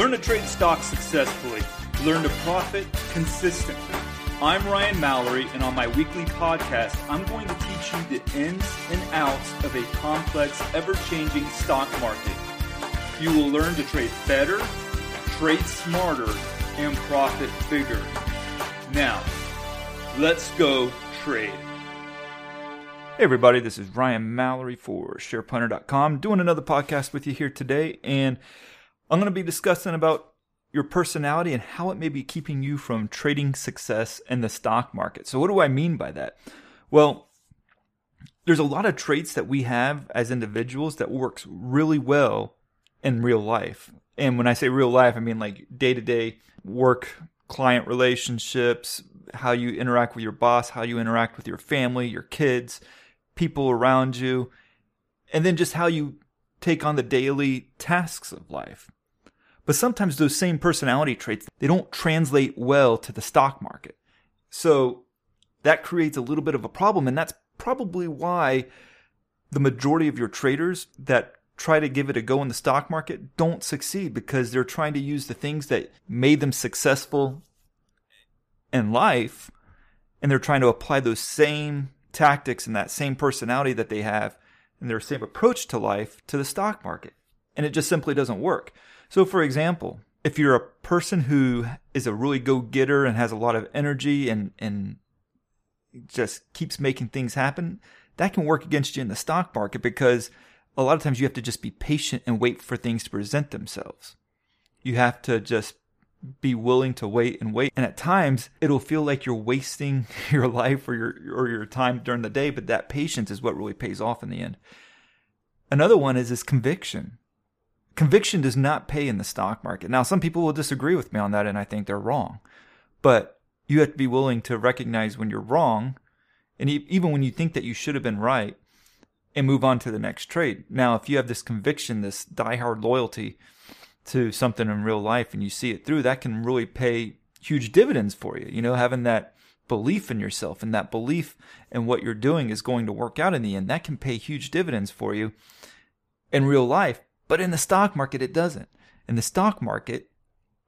Learn to trade stocks successfully. Learn to profit consistently. I'm Ryan Mallory, and on my weekly podcast, I'm going to teach you the ins and outs of a complex, ever changing stock market. You will learn to trade better, trade smarter, and profit bigger. Now, let's go trade. Hey, everybody, this is Ryan Mallory for SharePlanner.com, doing another podcast with you here today. And I'm going to be discussing about your personality and how it may be keeping you from trading success in the stock market. So, what do I mean by that? Well, there's a lot of traits that we have as individuals that works really well in real life. And when I say real life, I mean like day to day work, client relationships, how you interact with your boss, how you interact with your family, your kids, people around you, and then just how you take on the daily tasks of life. But sometimes those same personality traits, they don't translate well to the stock market. So that creates a little bit of a problem. And that's probably why the majority of your traders that try to give it a go in the stock market don't succeed because they're trying to use the things that made them successful in life and they're trying to apply those same tactics and that same personality that they have and their same approach to life to the stock market. And it just simply doesn't work. So, for example, if you're a person who is a really go getter and has a lot of energy and, and just keeps making things happen, that can work against you in the stock market because a lot of times you have to just be patient and wait for things to present themselves. You have to just be willing to wait and wait. And at times it'll feel like you're wasting your life or your or your time during the day, but that patience is what really pays off in the end. Another one is this conviction conviction does not pay in the stock market. Now, some people will disagree with me on that, and I think they're wrong. But you have to be willing to recognize when you're wrong, and even when you think that you should have been right, and move on to the next trade. Now, if you have this conviction, this diehard loyalty to something in real life, and you see it through, that can really pay huge dividends for you. You know, having that belief in yourself and that belief in what you're doing is going to work out in the end, that can pay huge dividends for you in real life but in the stock market, it doesn't. In the stock market,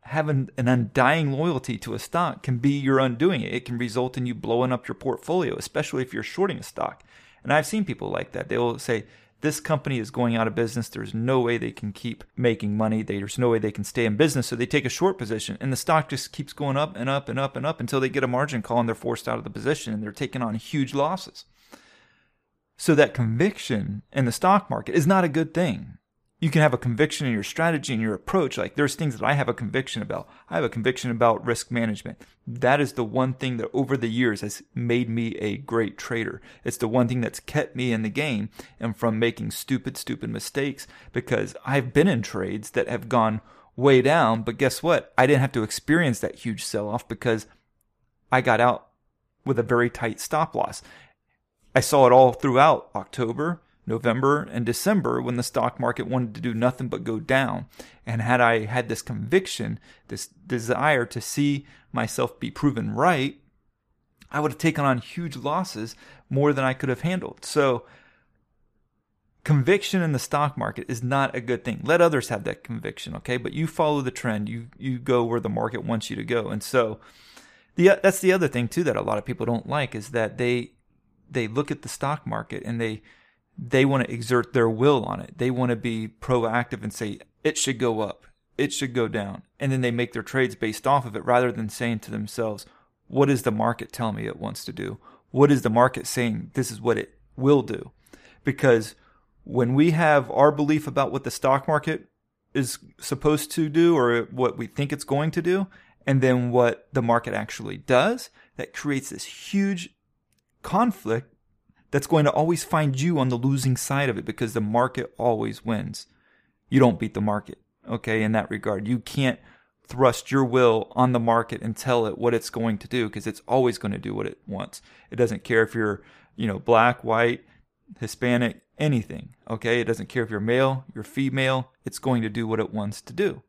having an undying loyalty to a stock can be your undoing. It can result in you blowing up your portfolio, especially if you're shorting a stock. And I've seen people like that. They will say, this company is going out of business. There's no way they can keep making money. There's no way they can stay in business. So they take a short position and the stock just keeps going up and up and up and up until they get a margin call and they're forced out of the position and they're taking on huge losses. So that conviction in the stock market is not a good thing you can have a conviction in your strategy and your approach. Like there's things that I have a conviction about. I have a conviction about risk management. That is the one thing that over the years has made me a great trader. It's the one thing that's kept me in the game and from making stupid, stupid mistakes because I've been in trades that have gone way down. But guess what? I didn't have to experience that huge sell off because I got out with a very tight stop loss. I saw it all throughout October, November and December when the stock market wanted to do nothing but go down. And had I had this conviction, this desire to see myself be proven right, I would have taken on huge losses more than I could have handled. So, conviction in the stock market is not a good thing. Let others have that conviction, okay? But you follow the trend. You you go where the market wants you to go. And so, the that's the other thing too that a lot of people don't like is that they they look at the stock market and they they want to exert their will on it. They want to be proactive and say, it should go up, it should go down. And then they make their trades based off of it rather than saying to themselves, what does the market tell me it wants to do? What is the market saying this is what it will do? Because when we have our belief about what the stock market is supposed to do or what we think it's going to do, and then what the market actually does, that creates this huge conflict that's going to always find you on the losing side of it because the market always wins. You don't beat the market, okay, in that regard. You can't thrust your will on the market and tell it what it's going to do because it's always going to do what it wants. It doesn't care if you're, you know, black, white, Hispanic, anything, okay? It doesn't care if you're male, you're female, it's going to do what it wants to do.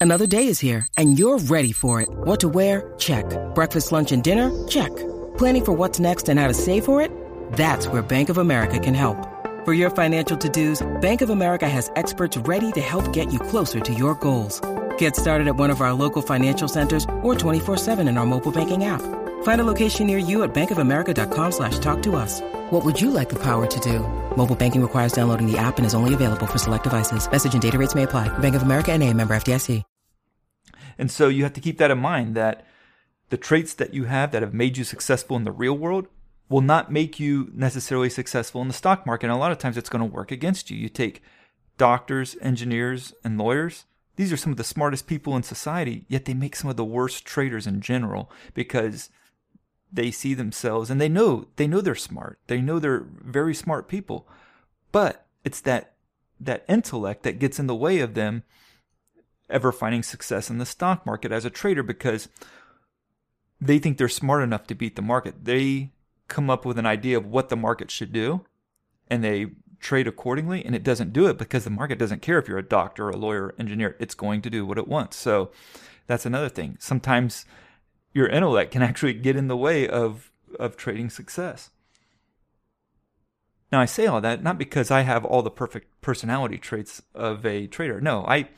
Another day is here and you're ready for it. What to wear? Check. Breakfast, lunch, and dinner? Check. Planning for what's next and how to save for it? That's where Bank of America can help. For your financial to-dos, Bank of America has experts ready to help get you closer to your goals. Get started at one of our local financial centers or 24-7 in our mobile banking app. Find a location near you at bankofamerica.com slash talk to us. What would you like the power to do? Mobile banking requires downloading the app and is only available for select devices. Message and data rates may apply. Bank of America and a member FDIC. And so you have to keep that in mind that the traits that you have that have made you successful in the real world will not make you necessarily successful in the stock market. And a lot of times it's going to work against you. You take doctors, engineers, and lawyers. These are some of the smartest people in society, yet they make some of the worst traders in general because they see themselves and they know they know they're smart. They know they're very smart people. But it's that that intellect that gets in the way of them ever finding success in the stock market as a trader because they think they're smart enough to beat the market. They come up with an idea of what the market should do and they trade accordingly and it doesn't do it because the market doesn't care if you're a doctor, a lawyer, engineer. It's going to do what it wants. So that's another thing. Sometimes your intellect can actually get in the way of of trading success. Now I say all that not because I have all the perfect personality traits of a trader. No, I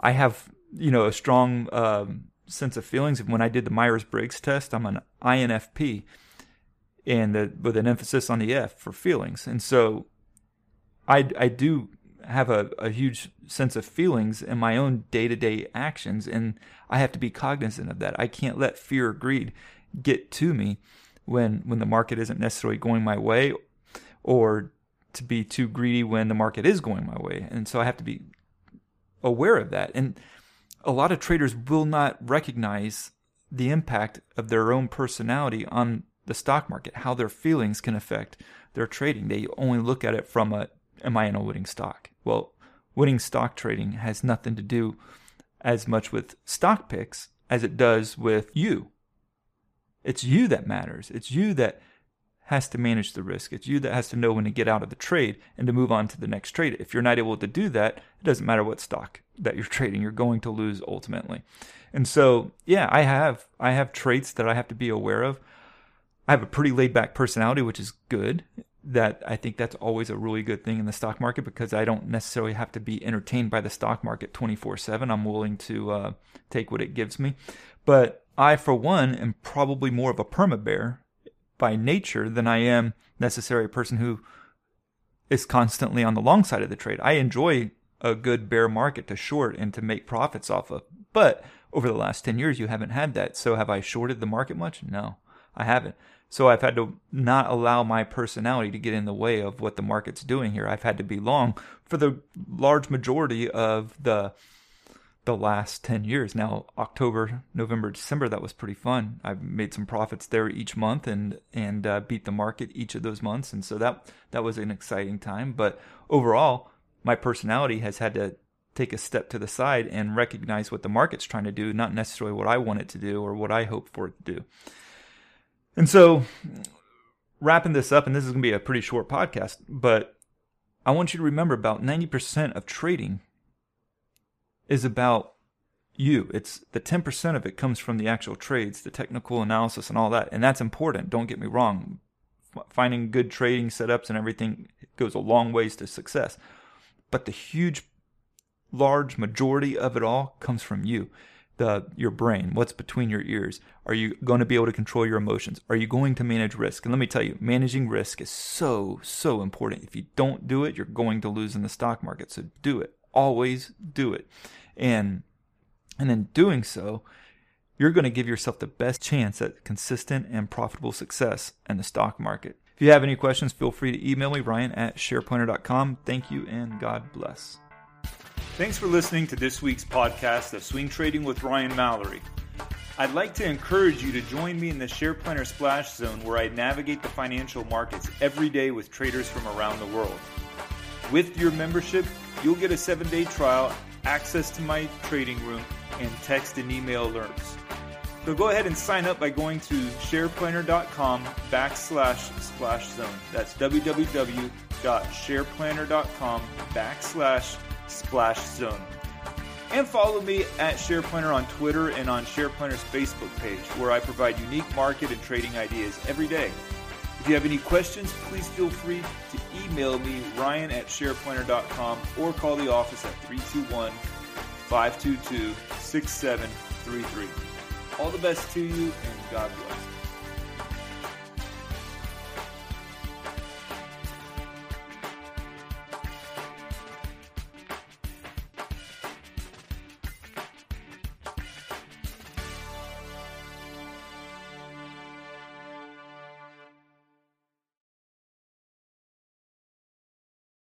I have you know a strong um, sense of feelings. When I did the Myers Briggs test, I'm an INFP, and the, with an emphasis on the F for feelings. And so I I do have a, a huge sense of feelings in my own day to day actions, and I have to be cognizant of that. I can't let fear or greed get to me when when the market isn't necessarily going my way, or to be too greedy when the market is going my way. And so I have to be aware of that. And a lot of traders will not recognize the impact of their own personality on the stock market, how their feelings can affect their trading. They only look at it from a am I in a winning stock? Well, winning stock trading has nothing to do as much with stock picks as it does with you. It's you that matters. It's you that has to manage the risk. It's you that has to know when to get out of the trade and to move on to the next trade. If you're not able to do that, it doesn't matter what stock that you're trading, you're going to lose ultimately. And so, yeah, I have I have traits that I have to be aware of. I have a pretty laid back personality, which is good that I think that's always a really good thing in the stock market because I don't necessarily have to be entertained by the stock market 24 7. I'm willing to uh, take what it gives me. But I, for one, am probably more of a perma bear by nature than I am necessarily a person who is constantly on the long side of the trade. I enjoy a good bear market to short and to make profits off of. But over the last 10 years, you haven't had that. So have I shorted the market much? No, I haven't. So I've had to not allow my personality to get in the way of what the market's doing here. I've had to be long for the large majority of the the last 10 years. Now, October, November, December, that was pretty fun. I've made some profits there each month and and uh, beat the market each of those months, and so that that was an exciting time. But overall, my personality has had to take a step to the side and recognize what the market's trying to do, not necessarily what I want it to do or what I hope for it to do. And so, wrapping this up, and this is going to be a pretty short podcast, but I want you to remember about 90% of trading is about you. It's the 10% of it comes from the actual trades, the technical analysis, and all that. And that's important. Don't get me wrong. Finding good trading setups and everything goes a long ways to success. But the huge, large majority of it all comes from you the your brain what's between your ears. Are you going to be able to control your emotions? Are you going to manage risk? And let me tell you managing risk is so so important. If you don't do it you're going to lose in the stock market. So do it. Always do it. And and in doing so you're going to give yourself the best chance at consistent and profitable success in the stock market. If you have any questions feel free to email me ryan at shareplanner.com thank you and god bless Thanks for listening to this week's podcast of Swing Trading with Ryan Mallory. I'd like to encourage you to join me in the SharePlanner Splash Zone where I navigate the financial markets every day with traders from around the world. With your membership, you'll get a seven day trial, access to my trading room, and text and email alerts. So go ahead and sign up by going to shareplanner.com backslash splash zone. That's www.shareplanner.com backslash splash zone. And follow me at SharePlanner on Twitter and on SharePlanner's Facebook page, where I provide unique market and trading ideas every day. If you have any questions, please feel free to email me, ryan at shareplanner.com, or call the office at 321 522 6733. All the best to you, and God bless.